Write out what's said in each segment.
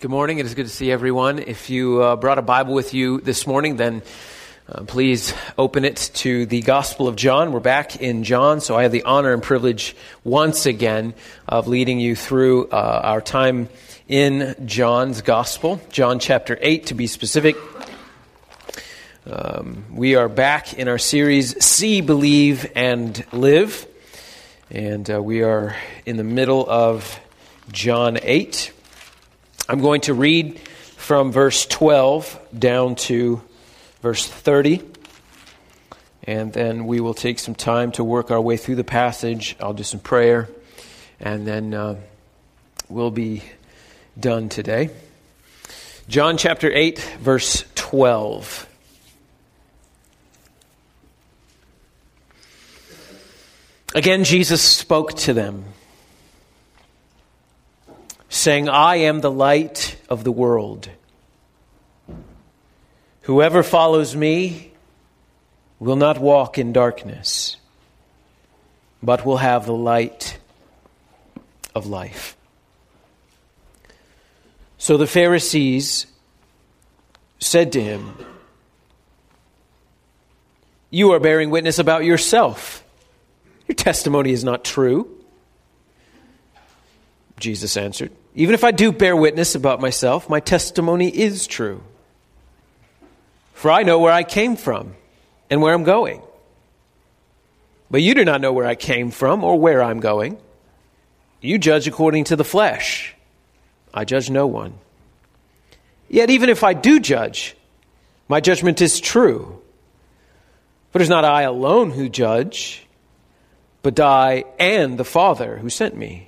Good morning. It is good to see everyone. If you uh, brought a Bible with you this morning, then uh, please open it to the Gospel of John. We're back in John, so I have the honor and privilege once again of leading you through uh, our time in John's Gospel, John chapter 8 to be specific. Um, we are back in our series, See, Believe, and Live. And uh, we are in the middle of John 8. I'm going to read from verse 12 down to verse 30. And then we will take some time to work our way through the passage. I'll do some prayer. And then uh, we'll be done today. John chapter 8, verse 12. Again, Jesus spoke to them saying, I am the light of the world. Whoever follows me will not walk in darkness, but will have the light of life. So the Pharisees said to him, You are bearing witness about yourself. Your testimony is not true. Jesus answered, Even if I do bear witness about myself, my testimony is true. For I know where I came from and where I'm going. But you do not know where I came from or where I'm going. You judge according to the flesh. I judge no one. Yet even if I do judge, my judgment is true. For it is not I alone who judge, but I and the Father who sent me.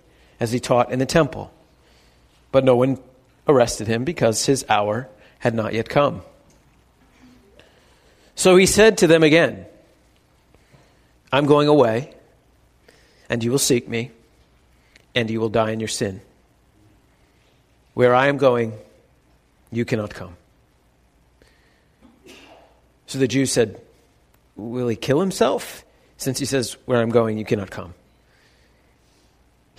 as he taught in the temple. But no one arrested him because his hour had not yet come. So he said to them again, I'm going away, and you will seek me, and you will die in your sin. Where I am going, you cannot come. So the Jews said, Will he kill himself? Since he says, Where I'm going, you cannot come.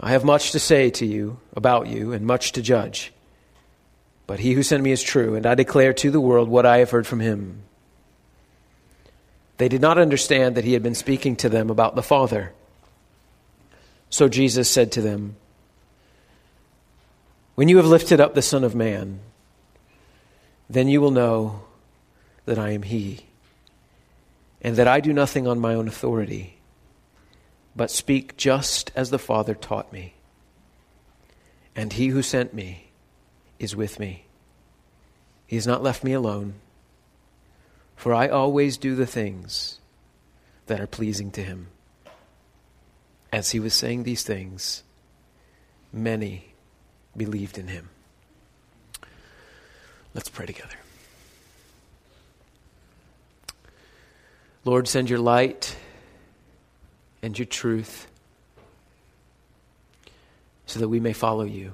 I have much to say to you about you and much to judge. But he who sent me is true, and I declare to the world what I have heard from him. They did not understand that he had been speaking to them about the Father. So Jesus said to them, When you have lifted up the Son of Man, then you will know that I am he, and that I do nothing on my own authority but speak just as the Father taught me. And he who sent me is with me. He has not left me alone, for I always do the things that are pleasing to him. As he was saying these things, many believed in him. Let's pray together. Lord, send your light and your truth so that we may follow you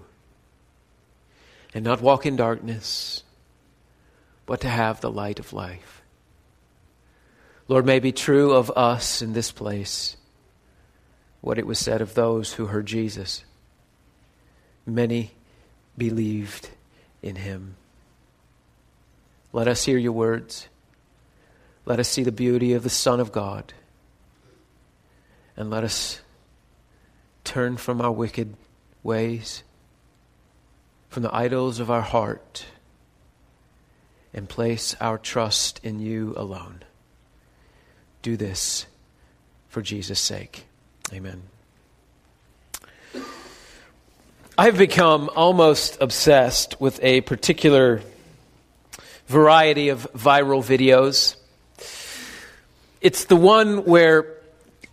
and not walk in darkness, but to have the light of life. Lord, may be true of us in this place what it was said of those who heard Jesus. Many believed in him. Let us hear your words. Let us see the beauty of the Son of God and let us turn from our wicked ways, from the idols of our heart, and place our trust in you alone. Do this for Jesus' sake. Amen. I've become almost obsessed with a particular variety of viral videos. It's the one where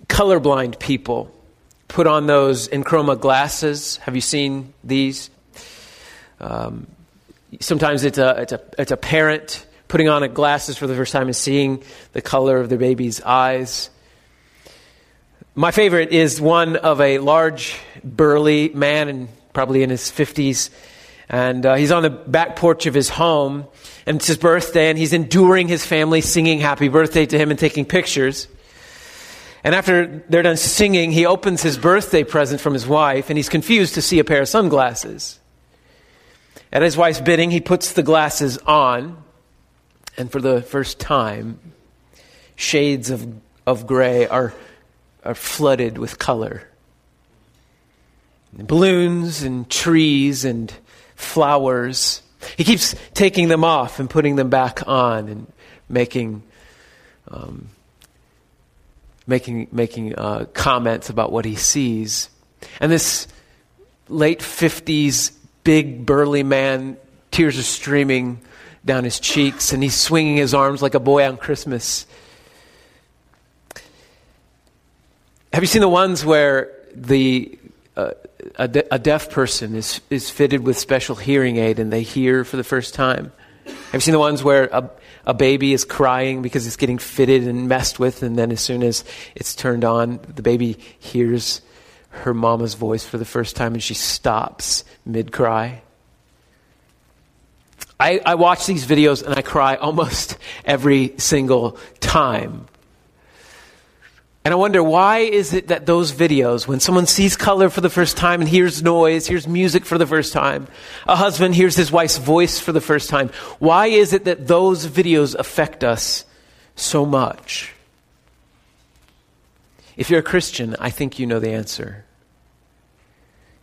colorblind people put on those Enchroma glasses. Have you seen these? Um, sometimes it's a, it's, a, it's a parent putting on glasses for the first time and seeing the color of their baby's eyes. My favorite is one of a large, burly man, and probably in his 50s, and uh, he's on the back porch of his home, and it's his birthday, and he's enduring his family singing happy birthday to him and taking pictures. And after they're done singing, he opens his birthday present from his wife, and he's confused to see a pair of sunglasses. At his wife's bidding, he puts the glasses on, and for the first time, shades of, of gray are, are flooded with color. Balloons and trees and flowers. He keeps taking them off and putting them back on and making, um, making, making uh, comments about what he sees. And this late 50s big, burly man, tears are streaming down his cheeks, and he's swinging his arms like a boy on Christmas. Have you seen the ones where the uh, a, de- a, deaf person is, is fitted with special hearing aid and they hear for the first time? Have you seen the ones where a, a baby is crying because it's getting fitted and messed with, and then as soon as it's turned on, the baby hears her mama's voice for the first time and she stops mid cry. I, I watch these videos and I cry almost every single time. And I wonder why is it that those videos, when someone sees color for the first time and hears noise, hears music for the first time, a husband hears his wife's voice for the first time, why is it that those videos affect us so much? If you're a Christian, I think you know the answer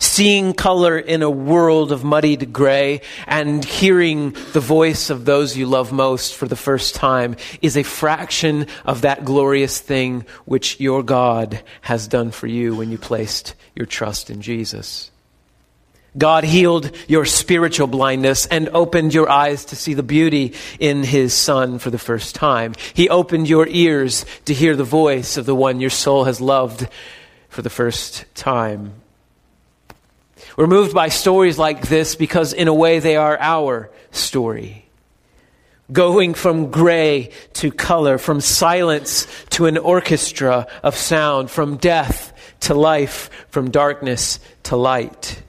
seeing color in a world of muddied gray and hearing the voice of those you love most for the first time is a fraction of that glorious thing which your God has done for you when you placed your trust in Jesus. God healed your spiritual blindness and opened your eyes to see the beauty in His Son for the first time. He opened your ears to hear the voice of the one your soul has loved for the first time. We're moved by stories like this because, in a way, they are our story. Going from gray to color, from silence to an orchestra of sound, from death to life, from darkness to light.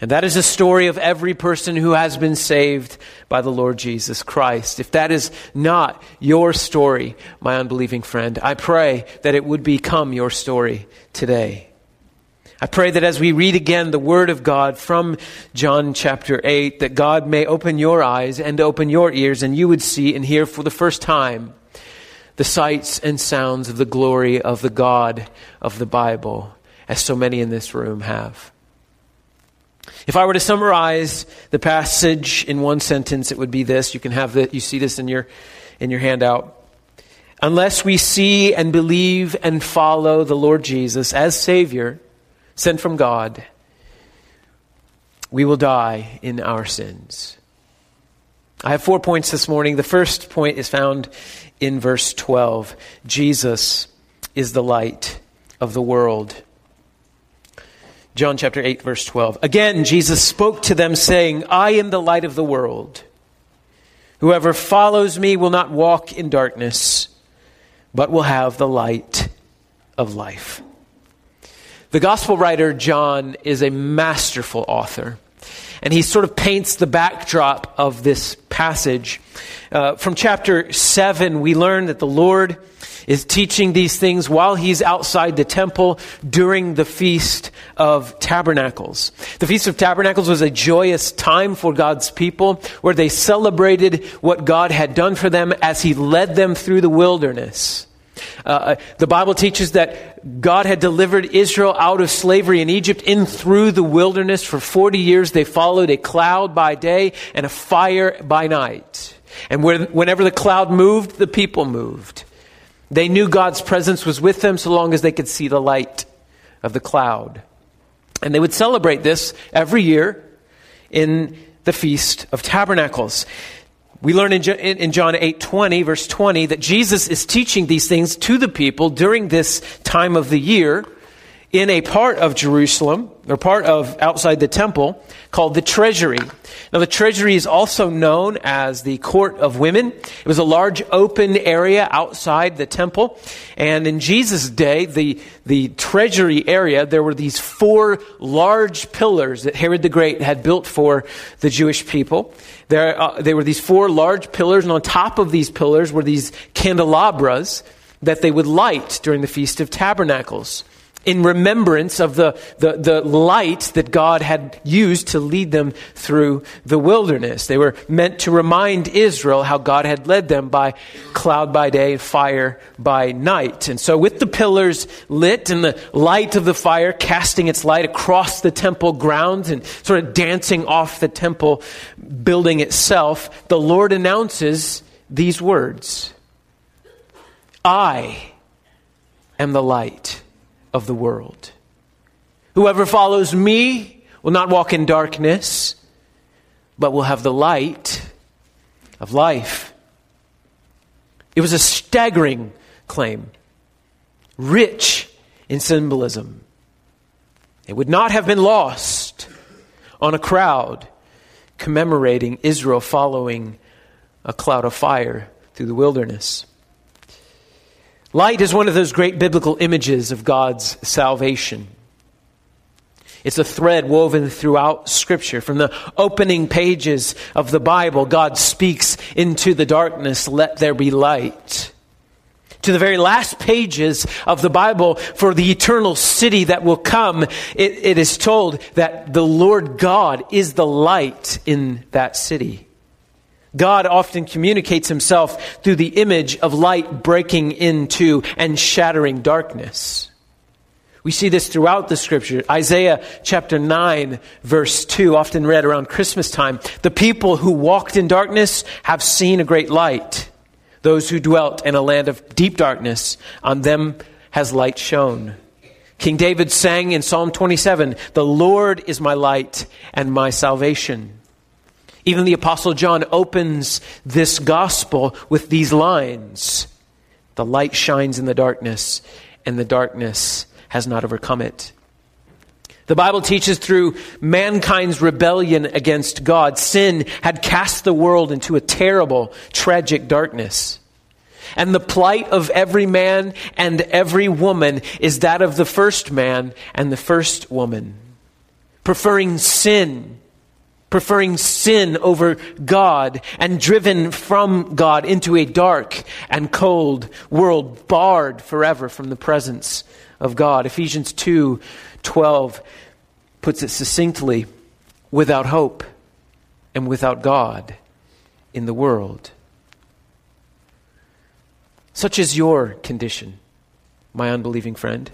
And that is the story of every person who has been saved by the Lord Jesus Christ. If that is not your story, my unbelieving friend, I pray that it would become your story today. I pray that as we read again the Word of God from John chapter 8, that God may open your eyes and open your ears, and you would see and hear for the first time the sights and sounds of the glory of the God of the Bible, as so many in this room have. If I were to summarize the passage in one sentence, it would be this. You can have that. You see this in your in your handout. Unless we see and believe and follow the Lord Jesus as Savior, sent from God, we will die in our sins. I have four points this morning. The first point is found in verse 12 Jesus is the light of the world. John chapter 8, verse 12. Again, Jesus spoke to them, saying, I am the light of the world. Whoever follows me will not walk in darkness, but will have the light of life. The gospel writer John is a masterful author. And he sort of paints the backdrop of this passage. Uh, from chapter 7, we learn that the Lord is teaching these things while he's outside the temple during the Feast of Tabernacles. The Feast of Tabernacles was a joyous time for God's people where they celebrated what God had done for them as he led them through the wilderness. Uh, uh, the Bible teaches that God had delivered Israel out of slavery in Egypt in through the wilderness. For 40 years they followed a cloud by day and a fire by night. And whenever the cloud moved, the people moved. They knew God's presence was with them so long as they could see the light of the cloud. And they would celebrate this every year in the Feast of Tabernacles. We learn in, in John 8 20, verse 20, that Jesus is teaching these things to the people during this time of the year in a part of Jerusalem, or part of outside the temple, called the treasury. Now, the treasury is also known as the court of women. It was a large open area outside the temple. And in Jesus' day, the, the treasury area, there were these four large pillars that Herod the Great had built for the Jewish people. There, uh, there were these four large pillars, and on top of these pillars were these candelabras that they would light during the Feast of Tabernacles in remembrance of the, the, the light that God had used to lead them through the wilderness. They were meant to remind Israel how God had led them by cloud by day, fire by night. And so, with the pillars lit and the light of the fire casting its light across the temple grounds and sort of dancing off the temple building itself, the Lord announces these words I am the light of the world. Whoever follows me will not walk in darkness, but will have the light of life. It was a staggering claim, rich in symbolism. It would not have been lost on a crowd commemorating Israel following a cloud of fire through the wilderness. Light is one of those great biblical images of God's salvation. It's a thread woven throughout Scripture. From the opening pages of the Bible, God speaks into the darkness, let there be light. To the very last pages of the Bible, for the eternal city that will come, it, it is told that the Lord God is the light in that city. God often communicates himself through the image of light breaking into and shattering darkness. We see this throughout the scripture. Isaiah chapter 9, verse 2, often read around Christmas time. The people who walked in darkness have seen a great light. Those who dwelt in a land of deep darkness, on them has light shone. King David sang in Psalm 27 The Lord is my light and my salvation. Even the Apostle John opens this gospel with these lines The light shines in the darkness, and the darkness has not overcome it. The Bible teaches through mankind's rebellion against God, sin had cast the world into a terrible, tragic darkness. And the plight of every man and every woman is that of the first man and the first woman, preferring sin preferring sin over God and driven from God into a dark and cold world, barred forever from the presence of God. Ephesians 2 12 puts it succinctly without hope and without God in the world. Such is your condition, my unbelieving friend.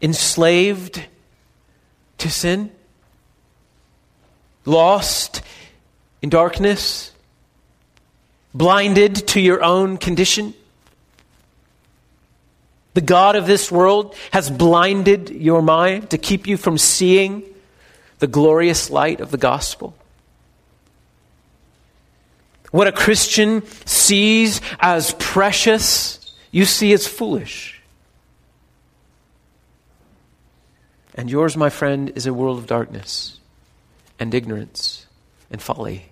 Enslaved to sin? Lost in darkness, blinded to your own condition. The God of this world has blinded your mind to keep you from seeing the glorious light of the gospel. What a Christian sees as precious, you see as foolish. And yours, my friend, is a world of darkness and ignorance and folly.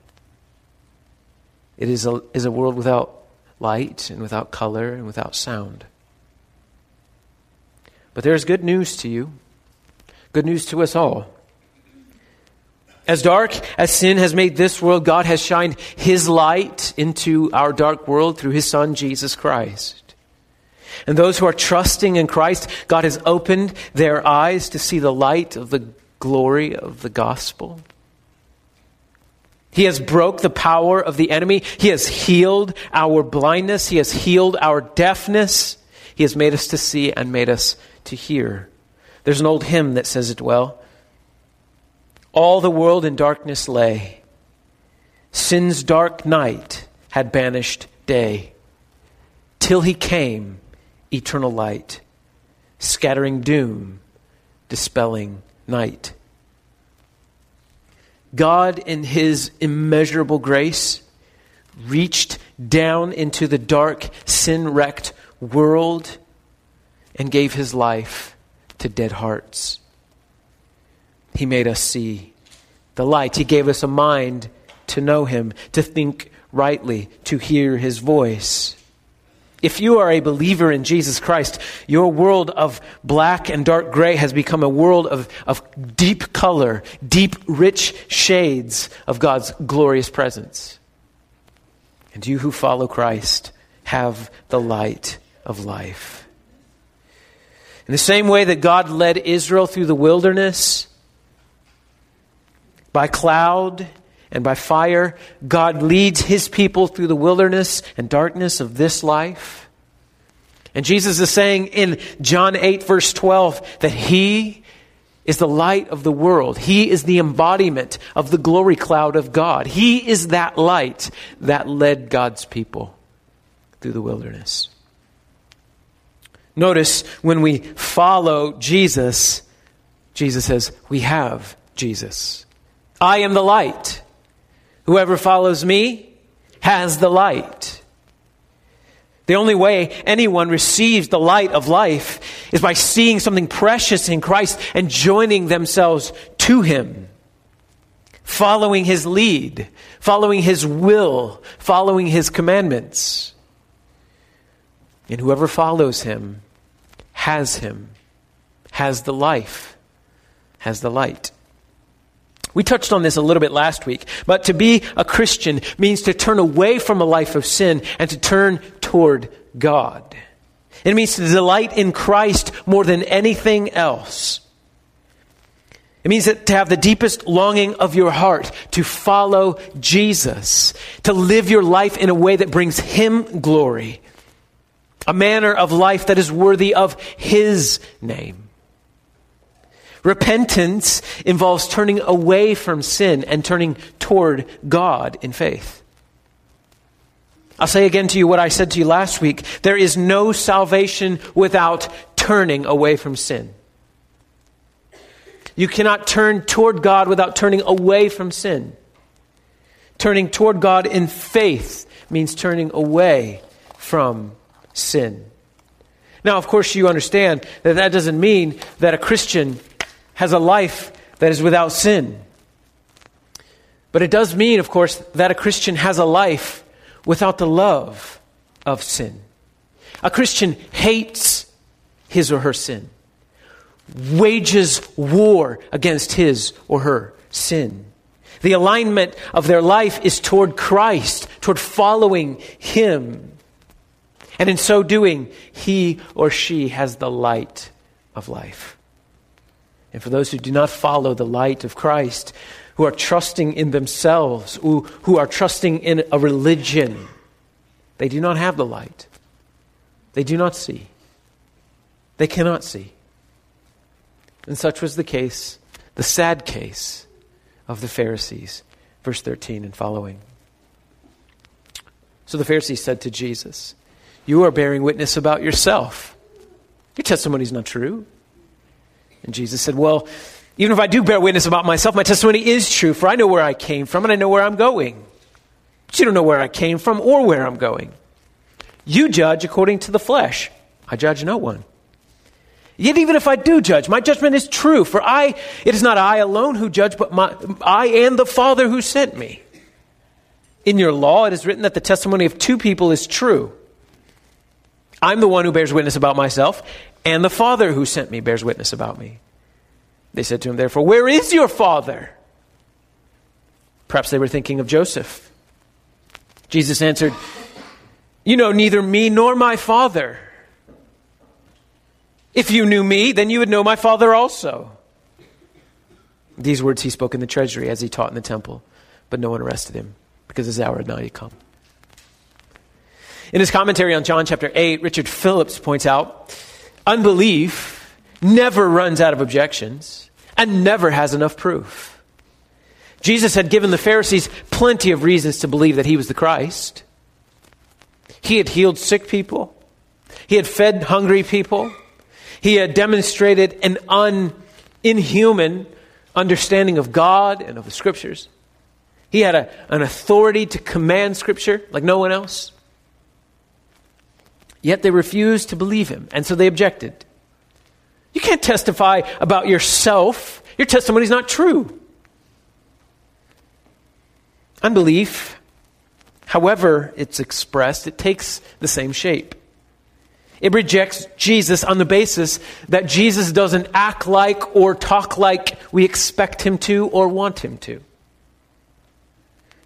It is a, is a world without light and without color and without sound. But there's good news to you, good news to us all. As dark as sin has made this world, God has shined His light into our dark world through His Son, Jesus Christ. And those who are trusting in Christ, God has opened their eyes to see the light of the glory of the gospel. He has broke the power of the enemy. He has healed our blindness. He has healed our deafness. He has made us to see and made us to hear. There's an old hymn that says it well. All the world in darkness lay. Sin's dark night had banished day. Till he came, eternal light, scattering doom, dispelling night. God, in his immeasurable grace, reached down into the dark, sin wrecked world and gave his life to dead hearts. He made us see the light. He gave us a mind to know him, to think rightly, to hear his voice. If you are a believer in Jesus Christ, your world of black and dark gray has become a world of, of deep color, deep, rich shades of God's glorious presence. And you who follow Christ have the light of life. In the same way that God led Israel through the wilderness by cloud and by fire, God leads his people through the wilderness and darkness of this life. And Jesus is saying in John 8, verse 12, that he is the light of the world. He is the embodiment of the glory cloud of God. He is that light that led God's people through the wilderness. Notice when we follow Jesus, Jesus says, We have Jesus. I am the light. Whoever follows me has the light. The only way anyone receives the light of life is by seeing something precious in Christ and joining themselves to Him. Following His lead, following His will, following His commandments. And whoever follows Him has Him, has the life, has the light. We touched on this a little bit last week, but to be a Christian means to turn away from a life of sin and to turn toward God. It means to delight in Christ more than anything else. It means that to have the deepest longing of your heart to follow Jesus, to live your life in a way that brings Him glory, a manner of life that is worthy of His name. Repentance involves turning away from sin and turning toward God in faith. I'll say again to you what I said to you last week. There is no salvation without turning away from sin. You cannot turn toward God without turning away from sin. Turning toward God in faith means turning away from sin. Now, of course, you understand that that doesn't mean that a Christian has a life that is without sin. But it does mean, of course, that a Christian has a life without the love of sin. A Christian hates his or her sin, wages war against his or her sin. The alignment of their life is toward Christ, toward following Him. And in so doing, he or she has the light of life. And for those who do not follow the light of Christ, who are trusting in themselves, who, who are trusting in a religion, they do not have the light. They do not see. They cannot see. And such was the case, the sad case of the Pharisees. Verse 13 and following. So the Pharisees said to Jesus, You are bearing witness about yourself. Your testimony is not true. And Jesus said, Well, even if I do bear witness about myself, my testimony is true, for I know where I came from and I know where I'm going. But you don't know where I came from or where I'm going. You judge according to the flesh. I judge no one. Yet even if I do judge, my judgment is true, for I it is not I alone who judge, but my, I and the Father who sent me. In your law it is written that the testimony of two people is true. I'm the one who bears witness about myself, and the Father who sent me bears witness about me. They said to him, therefore, Where is your Father? Perhaps they were thinking of Joseph. Jesus answered, You know neither me nor my Father. If you knew me, then you would know my Father also. These words he spoke in the treasury as he taught in the temple, but no one arrested him because his hour had not yet come. In his commentary on John chapter 8, Richard Phillips points out unbelief never runs out of objections and never has enough proof. Jesus had given the Pharisees plenty of reasons to believe that he was the Christ. He had healed sick people, he had fed hungry people, he had demonstrated an un, inhuman understanding of God and of the Scriptures. He had a, an authority to command Scripture like no one else. Yet they refused to believe him, and so they objected. You can't testify about yourself. Your testimony is not true. Unbelief, however it's expressed, it takes the same shape. It rejects Jesus on the basis that Jesus doesn't act like or talk like we expect him to or want him to.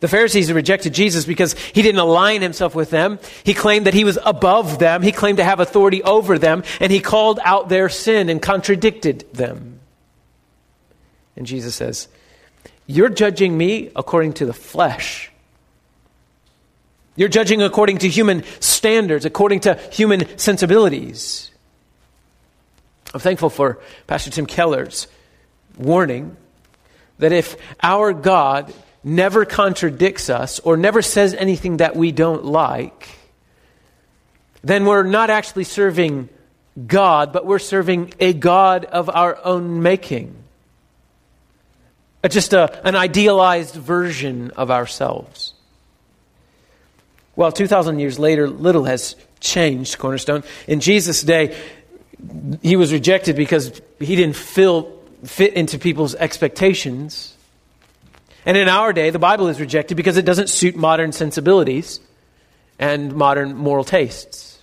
The Pharisees rejected Jesus because he didn't align himself with them. He claimed that he was above them. He claimed to have authority over them. And he called out their sin and contradicted them. And Jesus says, You're judging me according to the flesh. You're judging according to human standards, according to human sensibilities. I'm thankful for Pastor Tim Keller's warning that if our God never contradicts us or never says anything that we don't like, then we're not actually serving God, but we're serving a God of our own making. Just a, an idealized version of ourselves. Well, 2,000 years later, little has changed, Cornerstone. In Jesus' day, he was rejected because he didn't fill, fit into people's expectations. And in our day, the Bible is rejected because it doesn't suit modern sensibilities and modern moral tastes.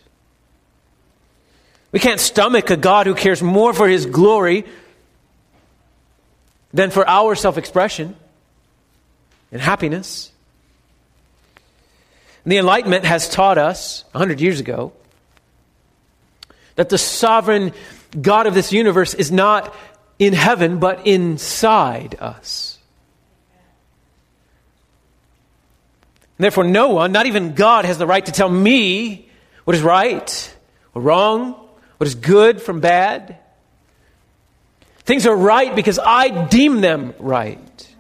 We can't stomach a God who cares more for his glory than for our self expression and happiness. And the Enlightenment has taught us, 100 years ago, that the sovereign God of this universe is not in heaven, but inside us. And therefore, no one, not even God, has the right to tell me what is right or wrong, what is good from bad. Things are right because I deem them right.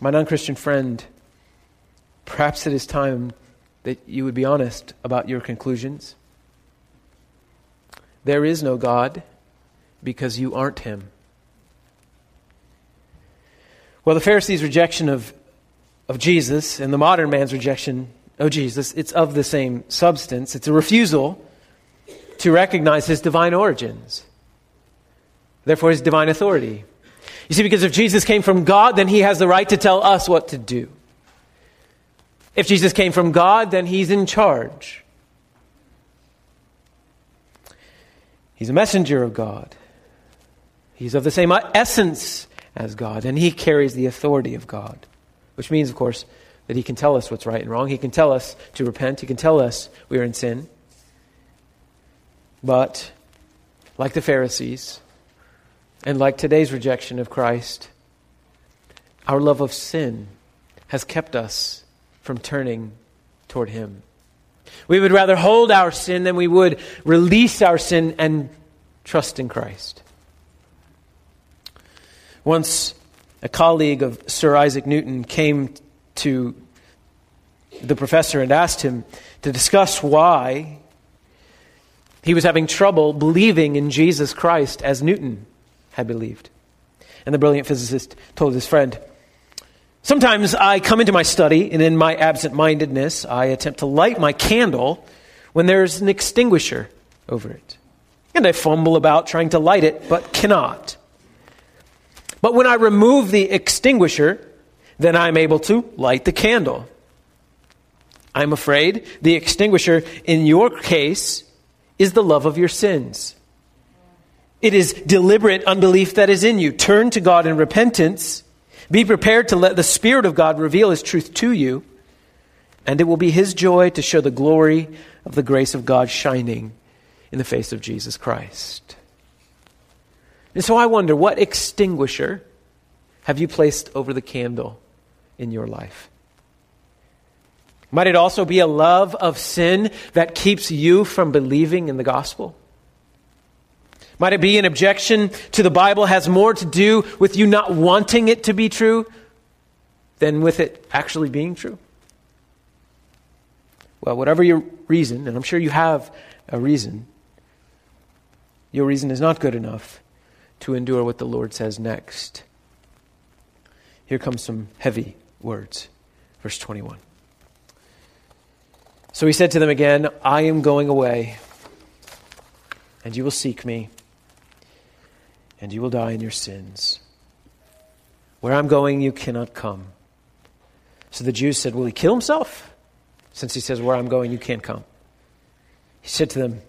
My non Christian friend, perhaps it is time that you would be honest about your conclusions. There is no God because you aren't Him. Well, the Pharisees' rejection of, of Jesus and the modern man's rejection of Jesus, it's of the same substance. It's a refusal to recognize his divine origins, therefore, his divine authority. You see, because if Jesus came from God, then he has the right to tell us what to do. If Jesus came from God, then he's in charge. He's a messenger of God. He's of the same essence as God. And he carries the authority of God, which means, of course, that he can tell us what's right and wrong. He can tell us to repent. He can tell us we are in sin. But, like the Pharisees, and like today's rejection of Christ, our love of sin has kept us from turning toward Him. We would rather hold our sin than we would release our sin and trust in Christ. Once a colleague of Sir Isaac Newton came to the professor and asked him to discuss why he was having trouble believing in Jesus Christ as Newton had believed. And the brilliant physicist told his friend, Sometimes I come into my study, and in my absent mindedness, I attempt to light my candle when there's an extinguisher over it. And I fumble about trying to light it, but cannot. But when I remove the extinguisher, then I'm able to light the candle. I'm afraid the extinguisher in your case is the love of your sins. It is deliberate unbelief that is in you. Turn to God in repentance. Be prepared to let the Spirit of God reveal His truth to you, and it will be His joy to show the glory of the grace of God shining in the face of Jesus Christ. And so I wonder what extinguisher have you placed over the candle in your life? Might it also be a love of sin that keeps you from believing in the gospel? Might it be an objection to the Bible has more to do with you not wanting it to be true than with it actually being true? Well, whatever your reason, and I'm sure you have a reason, your reason is not good enough to endure what the Lord says next. Here comes some heavy words. Verse 21. So he said to them again, I am going away, and you will seek me, and you will die in your sins. Where I'm going, you cannot come. So the Jews said, Will he kill himself? Since he says, Where I'm going, you can't come. He said to them,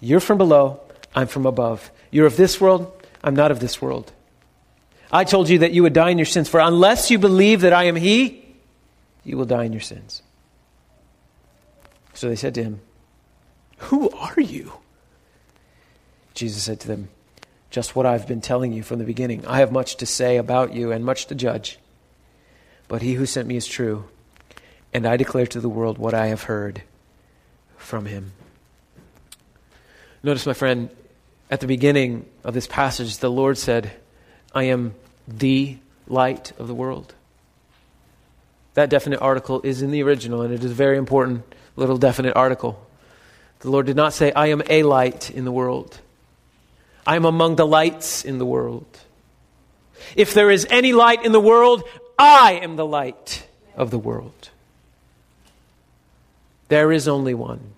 You're from below, I'm from above. You're of this world, I'm not of this world. I told you that you would die in your sins, for unless you believe that I am He, you will die in your sins. So they said to him, Who are you? Jesus said to them, Just what I've been telling you from the beginning. I have much to say about you and much to judge. But he who sent me is true, and I declare to the world what I have heard from him. Notice, my friend, at the beginning of this passage, the Lord said, I am the light of the world. That definite article is in the original, and it is a very important little definite article. The Lord did not say, I am a light in the world. I am among the lights in the world. If there is any light in the world, I am the light of the world. There is only one.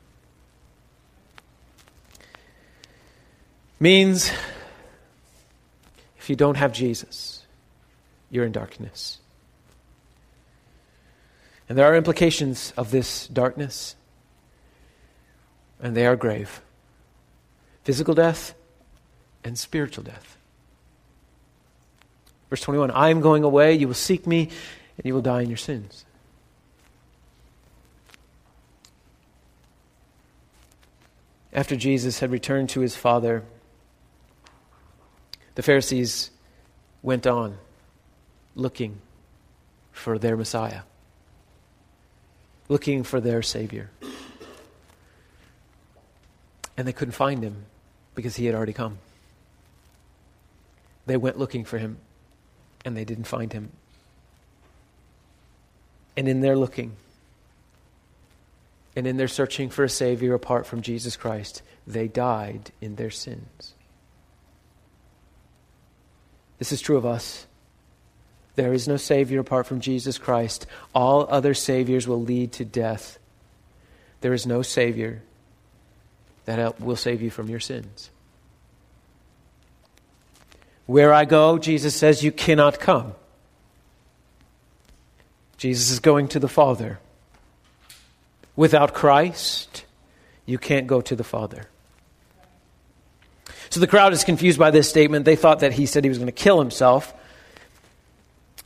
Means if you don't have Jesus, you're in darkness. And there are implications of this darkness, and they are grave physical death and spiritual death. Verse 21 I am going away, you will seek me, and you will die in your sins. After Jesus had returned to his Father, the Pharisees went on looking for their Messiah looking for their Savior. And they couldn't find him because he had already come. They went looking for him and they didn't find him. And in their looking, and in their searching for a Savior apart from Jesus Christ, they died in their sins. This is true of us. There is no Savior apart from Jesus Christ. All other Saviors will lead to death. There is no Savior that will save you from your sins. Where I go, Jesus says, you cannot come. Jesus is going to the Father. Without Christ, you can't go to the Father. So the crowd is confused by this statement. They thought that he said he was going to kill himself.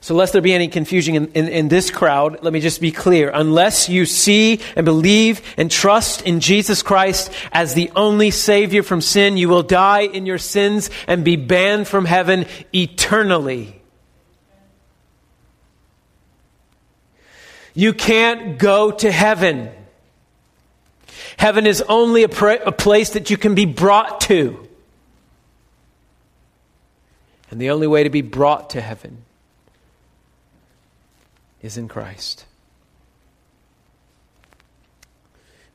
So, lest there be any confusion in, in, in, this crowd, let me just be clear. Unless you see and believe and trust in Jesus Christ as the only Savior from sin, you will die in your sins and be banned from heaven eternally. You can't go to heaven. Heaven is only a, pra- a place that you can be brought to. And the only way to be brought to heaven is in Christ.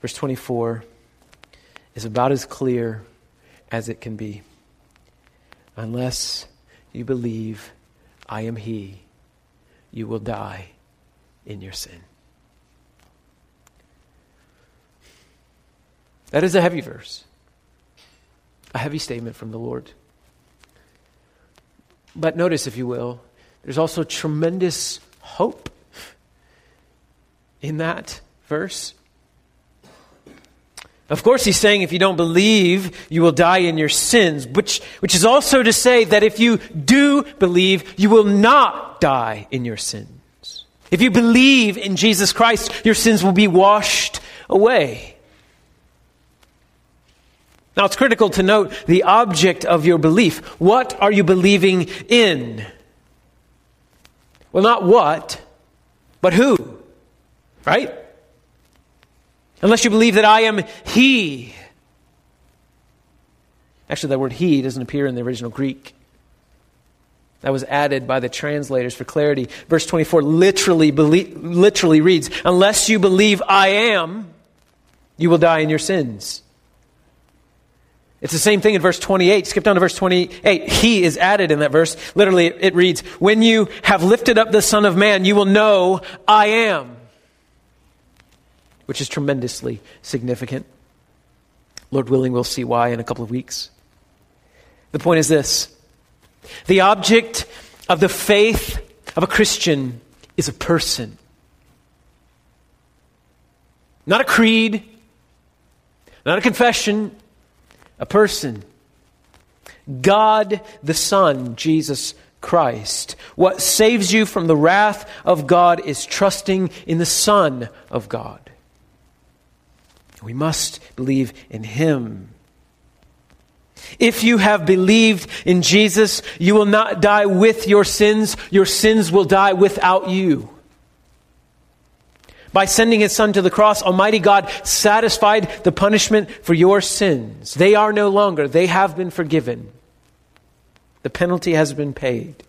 Verse 24 is about as clear as it can be. Unless you believe I am He, you will die in your sin. That is a heavy verse, a heavy statement from the Lord. But notice, if you will, there's also tremendous hope in that verse? Of course, he's saying if you don't believe, you will die in your sins, which, which is also to say that if you do believe, you will not die in your sins. If you believe in Jesus Christ, your sins will be washed away. Now, it's critical to note the object of your belief. What are you believing in? Well, not what, but who, right? Unless you believe that I am He. Actually, that word He doesn't appear in the original Greek. That was added by the translators for clarity. Verse 24 literally, literally reads, Unless you believe I am, you will die in your sins. It's the same thing in verse 28. Skip down to verse 28. He is added in that verse. Literally, it reads, When you have lifted up the Son of Man, you will know I am. Which is tremendously significant. Lord willing, we'll see why in a couple of weeks. The point is this the object of the faith of a Christian is a person, not a creed, not a confession, a person. God the Son, Jesus Christ. What saves you from the wrath of God is trusting in the Son of God. We must believe in Him. If you have believed in Jesus, you will not die with your sins. Your sins will die without you. By sending his son to the cross, Almighty God satisfied the punishment for your sins. They are no longer, they have been forgiven. The penalty has been paid.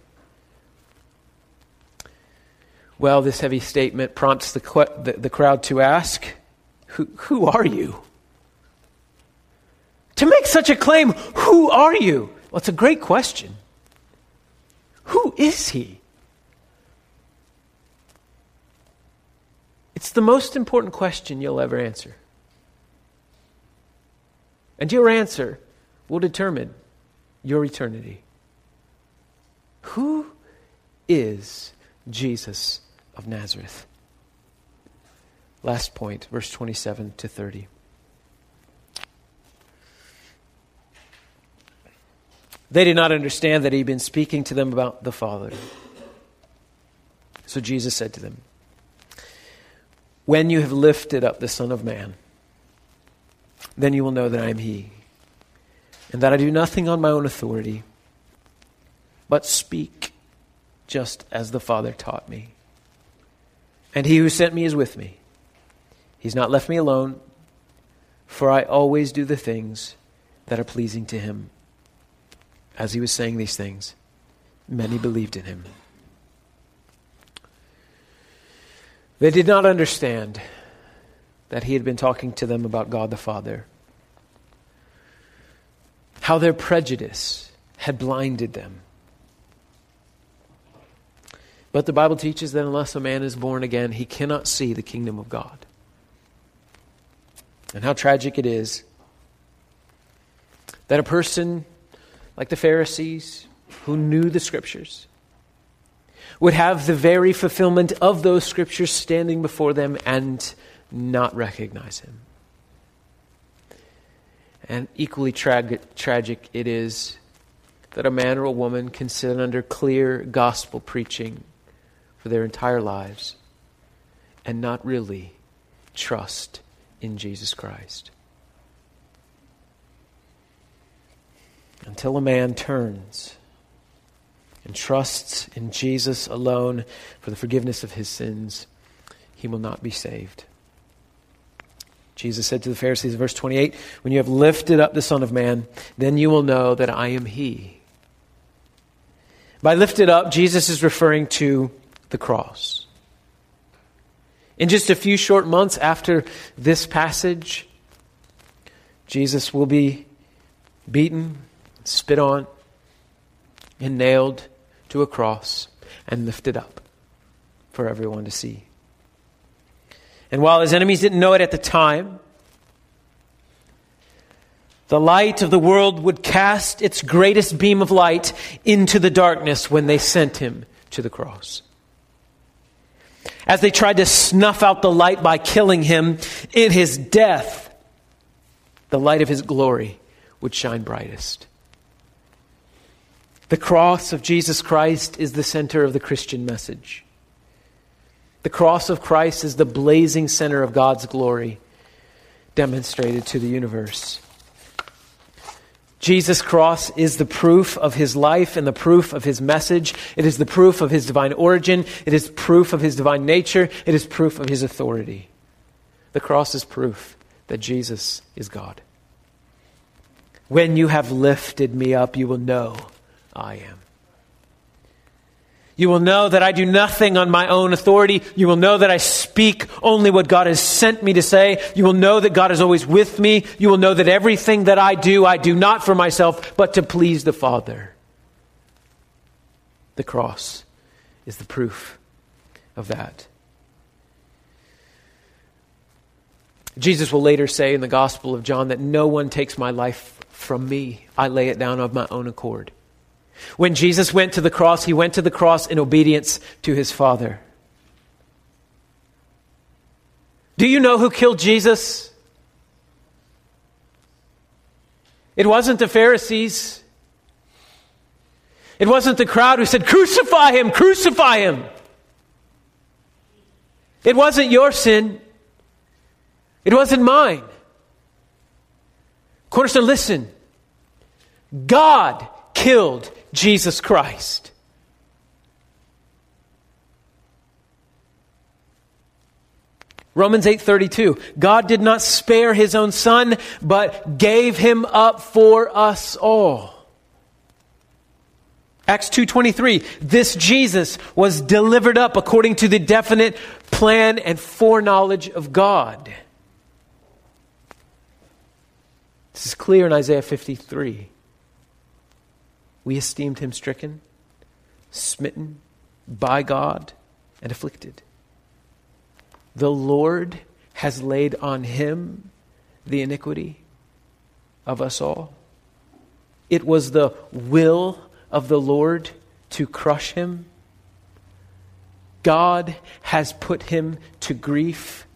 Well, this heavy statement prompts the, the, the crowd to ask, who, who are you? To make such a claim, who are you? Well, it's a great question. Who is he? It's the most important question you'll ever answer. And your answer will determine your eternity. Who is Jesus of Nazareth? Last point, verse 27 to 30. They did not understand that he'd been speaking to them about the Father. So Jesus said to them, when you have lifted up the Son of Man, then you will know that I am He, and that I do nothing on my own authority, but speak just as the Father taught me. And He who sent me is with me. He's not left me alone, for I always do the things that are pleasing to Him. As he was saying these things, many believed in Him. They did not understand that he had been talking to them about God the Father, how their prejudice had blinded them. But the Bible teaches that unless a man is born again, he cannot see the kingdom of God. And how tragic it is that a person like the Pharisees, who knew the scriptures, would have the very fulfillment of those scriptures standing before them and not recognize him. And equally tra- tragic it is that a man or a woman can sit under clear gospel preaching for their entire lives and not really trust in Jesus Christ. Until a man turns and trusts in Jesus alone for the forgiveness of his sins, he will not be saved. Jesus said to the Pharisees in verse 28 When you have lifted up the Son of Man, then you will know that I am He. By lifted up, Jesus is referring to the cross. In just a few short months after this passage, Jesus will be beaten, spit on, and nailed to a cross and lifted up for everyone to see. And while his enemies didn't know it at the time, the light of the world would cast its greatest beam of light into the darkness when they sent him to the cross. As they tried to snuff out the light by killing him, in his death, the light of his glory would shine brightest. The cross of Jesus Christ is the center of the Christian message. The cross of Christ is the blazing center of God's glory demonstrated to the universe. Jesus' cross is the proof of his life and the proof of his message. It is the proof of his divine origin. It is proof of his divine nature. It is proof of his authority. The cross is proof that Jesus is God. When you have lifted me up, you will know I am. You will know that I do nothing on my own authority. You will know that I speak only what God has sent me to say. You will know that God is always with me. You will know that everything that I do, I do not for myself, but to please the Father. The cross is the proof of that. Jesus will later say in the Gospel of John that no one takes my life from me. I lay it down of my own accord. When Jesus went to the cross, he went to the cross in obedience to his Father. Do you know who killed Jesus? It wasn't the Pharisees. It wasn't the crowd who said, Crucify him, crucify him. It wasn't your sin. It wasn't mine. Cornerstone, listen. God killed Jesus Christ. Romans 8:32 God did not spare his own son but gave him up for us all. Acts 2:23 This Jesus was delivered up according to the definite plan and foreknowledge of God. This is clear in Isaiah 53. We esteemed him stricken, smitten by God, and afflicted. The Lord has laid on him the iniquity of us all. It was the will of the Lord to crush him. God has put him to grief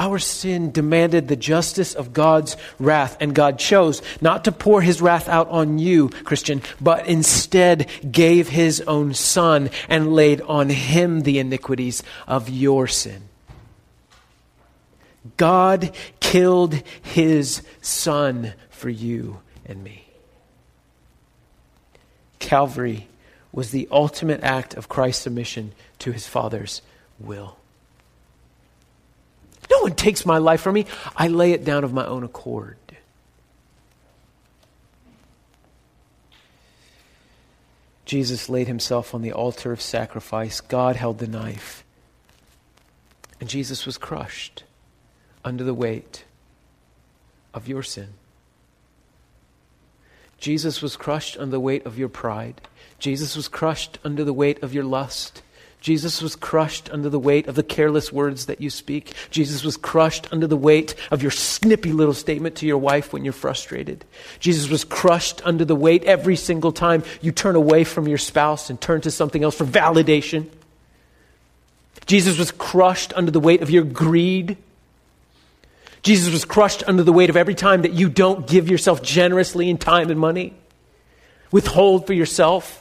our sin demanded the justice of God's wrath, and God chose not to pour his wrath out on you, Christian, but instead gave his own Son and laid on him the iniquities of your sin. God killed his Son for you and me. Calvary was the ultimate act of Christ's submission to his Father's will. No one takes my life from me. I lay it down of my own accord. Jesus laid himself on the altar of sacrifice. God held the knife. And Jesus was crushed under the weight of your sin. Jesus was crushed under the weight of your pride. Jesus was crushed under the weight of your lust. Jesus was crushed under the weight of the careless words that you speak. Jesus was crushed under the weight of your snippy little statement to your wife when you're frustrated. Jesus was crushed under the weight every single time you turn away from your spouse and turn to something else for validation. Jesus was crushed under the weight of your greed. Jesus was crushed under the weight of every time that you don't give yourself generously in time and money, withhold for yourself.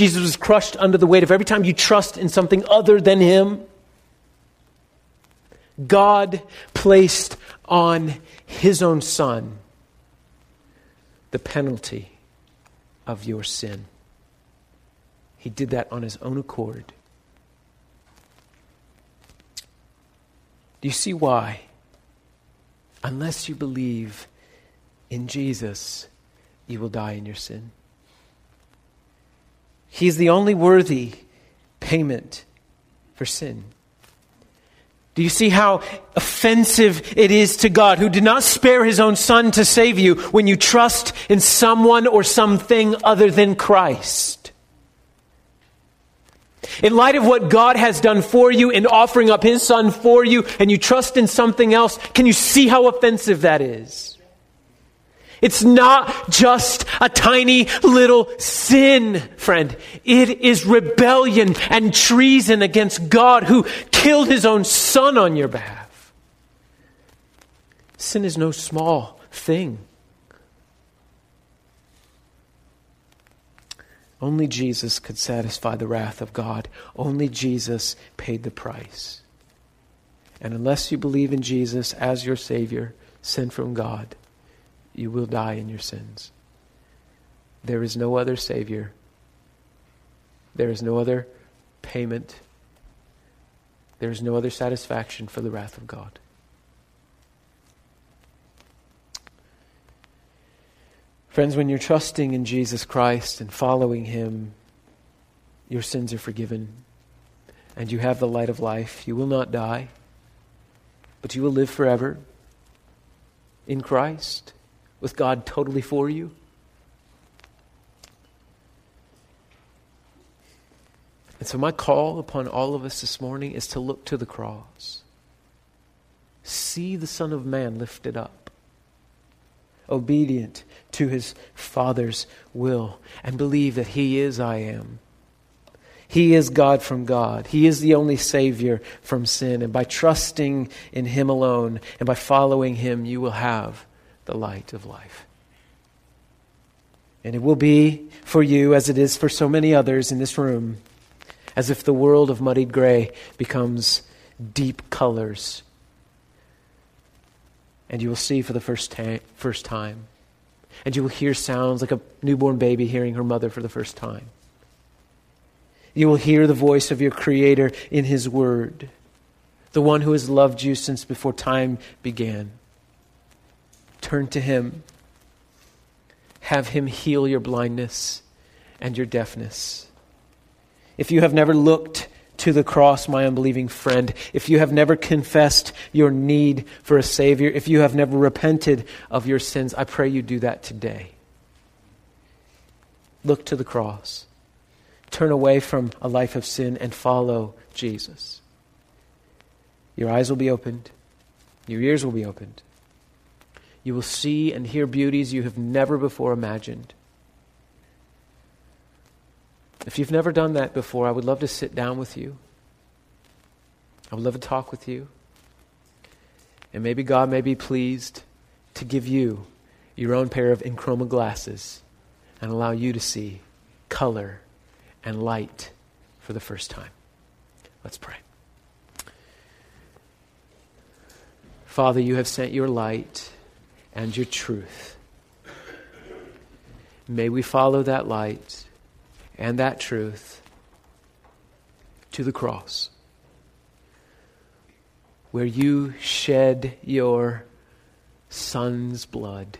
Jesus was crushed under the weight of every time you trust in something other than Him. God placed on His own Son the penalty of your sin. He did that on His own accord. Do you see why? Unless you believe in Jesus, you will die in your sin. He's the only worthy payment for sin. Do you see how offensive it is to God, who did not spare his own son to save you when you trust in someone or something other than Christ? In light of what God has done for you in offering up his son for you, and you trust in something else, can you see how offensive that is? It's not just a tiny little sin, friend. It is rebellion and treason against God who killed his own son on your behalf. Sin is no small thing. Only Jesus could satisfy the wrath of God. Only Jesus paid the price. And unless you believe in Jesus as your Savior, sent from God, you will die in your sins. There is no other Savior. There is no other payment. There is no other satisfaction for the wrath of God. Friends, when you're trusting in Jesus Christ and following Him, your sins are forgiven and you have the light of life. You will not die, but you will live forever in Christ with God totally for you. And so, my call upon all of us this morning is to look to the cross. See the Son of Man lifted up, obedient to his Father's will, and believe that he is I am. He is God from God. He is the only Savior from sin. And by trusting in Him alone and by following Him, you will have the light of life. And it will be for you, as it is for so many others in this room, as if the world of muddied gray becomes deep colors. And you will see for the first, ta- first time. And you will hear sounds like a newborn baby hearing her mother for the first time. You will hear the voice of your Creator in His Word, the one who has loved you since before time began. Turn to Him. Have Him heal your blindness and your deafness. If you have never looked to the cross, my unbelieving friend, if you have never confessed your need for a Savior, if you have never repented of your sins, I pray you do that today. Look to the cross turn away from a life of sin and follow Jesus. Your eyes will be opened, your ears will be opened. You will see and hear beauties you have never before imagined. If you've never done that before, I would love to sit down with you. I would love to talk with you. And maybe God may be pleased to give you your own pair of EnChroma glasses and allow you to see color and light for the first time. Let's pray. Father, you have sent your light and your truth. May we follow that light and that truth to the cross, where you shed your Son's blood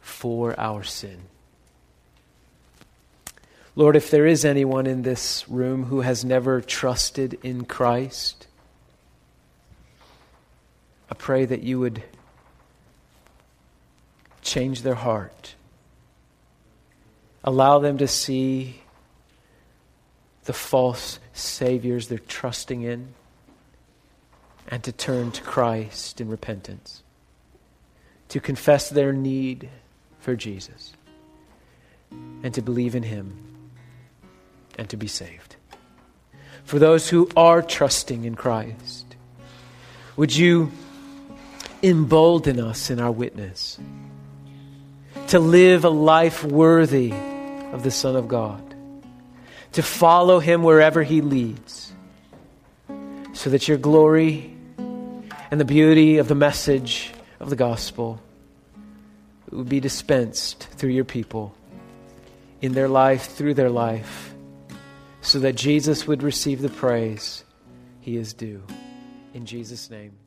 for our sin. Lord, if there is anyone in this room who has never trusted in Christ, I pray that you would change their heart. Allow them to see the false saviors they're trusting in and to turn to Christ in repentance, to confess their need for Jesus, and to believe in Him and to be saved. For those who are trusting in Christ, would you embolden us in our witness to live a life worthy of the Son of God, to follow Him wherever He leads, so that your glory and the beauty of the message of the gospel would be dispensed through your people in their life, through their life so that Jesus would receive the praise he is due. In Jesus' name.